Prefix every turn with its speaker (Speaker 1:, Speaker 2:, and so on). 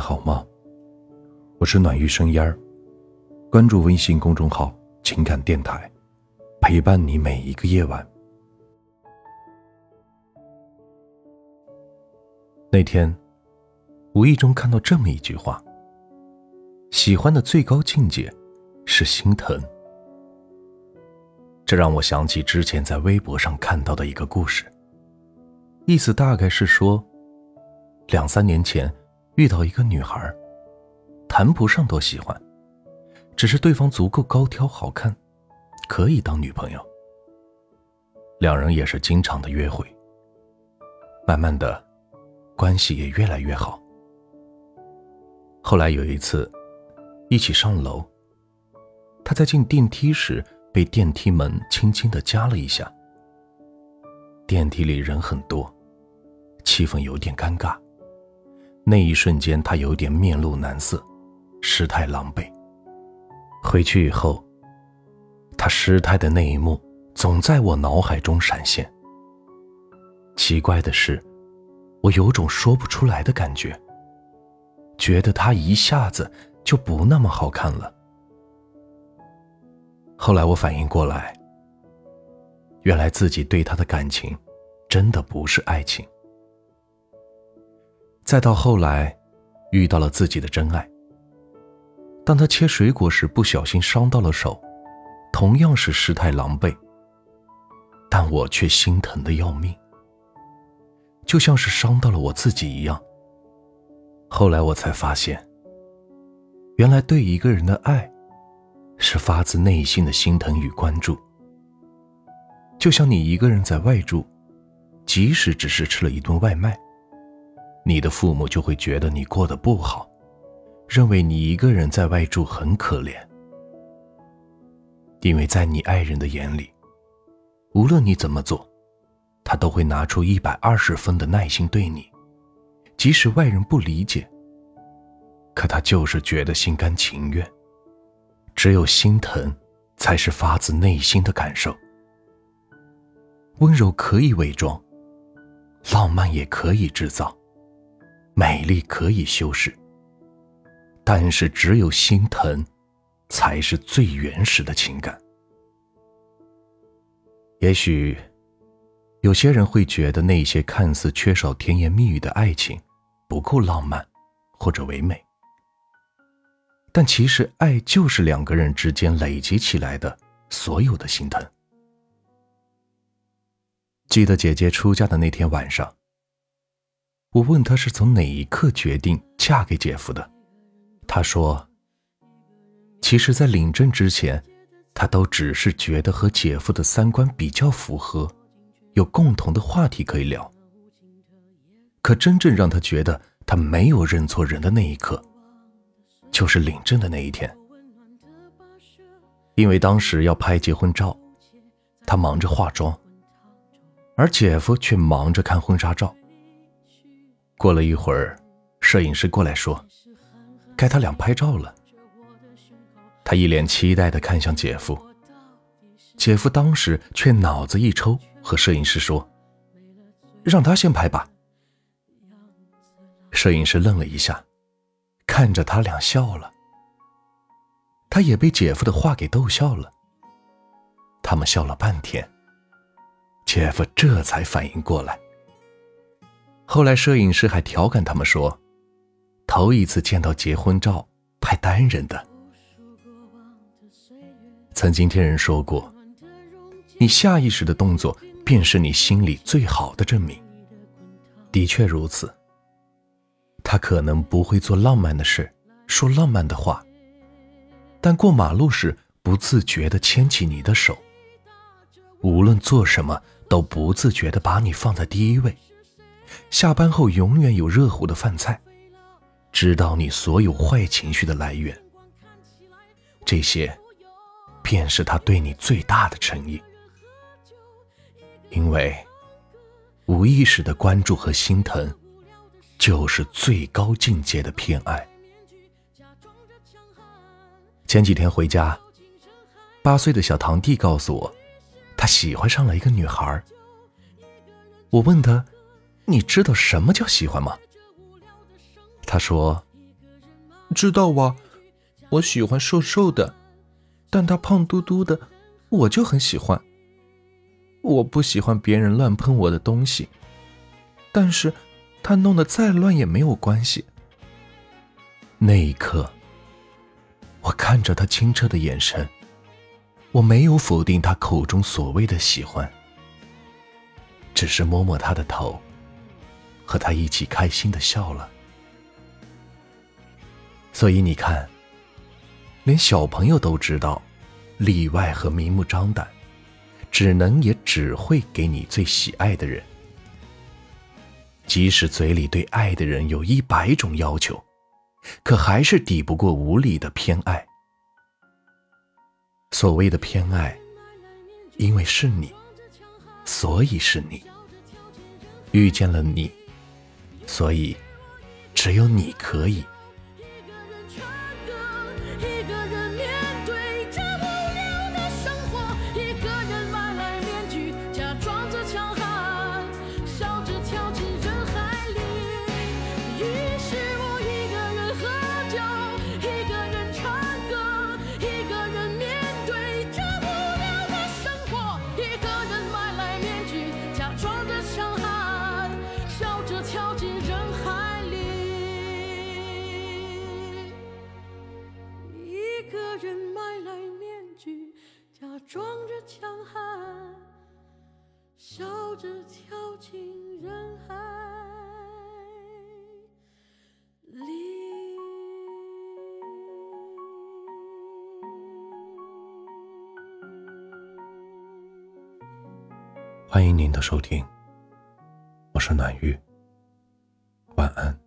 Speaker 1: 好吗？我是暖玉生烟儿，关注微信公众号“情感电台”，陪伴你每一个夜晚。那天，无意中看到这么一句话：“喜欢的最高境界是心疼。”这让我想起之前在微博上看到的一个故事，意思大概是说，两三年前。遇到一个女孩，谈不上多喜欢，只是对方足够高挑好看，可以当女朋友。两人也是经常的约会，慢慢的，关系也越来越好。后来有一次，一起上楼，他在进电梯时被电梯门轻轻的夹了一下。电梯里人很多，气氛有点尴尬。那一瞬间，他有点面露难色，失态狼狈。回去以后，他失态的那一幕总在我脑海中闪现。奇怪的是，我有种说不出来的感觉，觉得他一下子就不那么好看了。后来我反应过来，原来自己对他的感情，真的不是爱情。再到后来，遇到了自己的真爱。当他切水果时不小心伤到了手，同样是失态狼狈，但我却心疼的要命，就像是伤到了我自己一样。后来我才发现，原来对一个人的爱，是发自内心的心疼与关注。就像你一个人在外住，即使只是吃了一顿外卖。你的父母就会觉得你过得不好，认为你一个人在外住很可怜。因为在你爱人的眼里，无论你怎么做，他都会拿出一百二十分的耐心对你，即使外人不理解，可他就是觉得心甘情愿。只有心疼，才是发自内心的感受。温柔可以伪装，浪漫也可以制造。美丽可以修饰，但是只有心疼，才是最原始的情感。也许，有些人会觉得那些看似缺少甜言蜜语的爱情，不够浪漫，或者唯美。但其实，爱就是两个人之间累积起来的所有的心疼。记得姐姐出嫁的那天晚上。我问他是从哪一刻决定嫁给姐夫的，他说：“其实，在领证之前，他都只是觉得和姐夫的三观比较符合，有共同的话题可以聊。可真正让他觉得他没有认错人的那一刻，就是领证的那一天。因为当时要拍结婚照，他忙着化妆，而姐夫却忙着看婚纱照。”过了一会儿，摄影师过来说：“该他俩拍照了。”他一脸期待地看向姐夫，姐夫当时却脑子一抽，和摄影师说：“让他先拍吧。”摄影师愣了一下，看着他俩笑了。他也被姐夫的话给逗笑了。他们笑了半天，姐夫这才反应过来。后来，摄影师还调侃他们说：“头一次见到结婚照拍单人的。”曾经听人说过：“你下意识的动作，便是你心里最好的证明。”的确如此。他可能不会做浪漫的事，说浪漫的话，但过马路时不自觉的牵起你的手，无论做什么都不自觉的把你放在第一位。下班后永远有热乎的饭菜，知道你所有坏情绪的来源，这些，便是他对你最大的诚意。因为，无意识的关注和心疼，就是最高境界的偏爱。前几天回家，八岁的小堂弟告诉我，他喜欢上了一个女孩。我问他。你知道什么叫喜欢吗？他说：“知道哇，我喜欢瘦瘦的，但他胖嘟嘟的，我就很喜欢。我不喜欢别人乱碰我的东西，但是他弄得再乱也没有关系。
Speaker 2: 那一刻，我看着他清澈的眼神，我没有否定他口中所谓的喜欢，只是摸摸他的头，和他一起开心的笑了。所以你看，连小朋友都知道，里外和明目张胆，只能也只会给你最喜爱的人，即使嘴里对爱的人有一百种要求。可还是抵不过无理的偏爱。所谓的偏爱，因为是你，所以是你。遇见了你，所以只有你可以。欢迎您的收听，我是暖玉，晚安。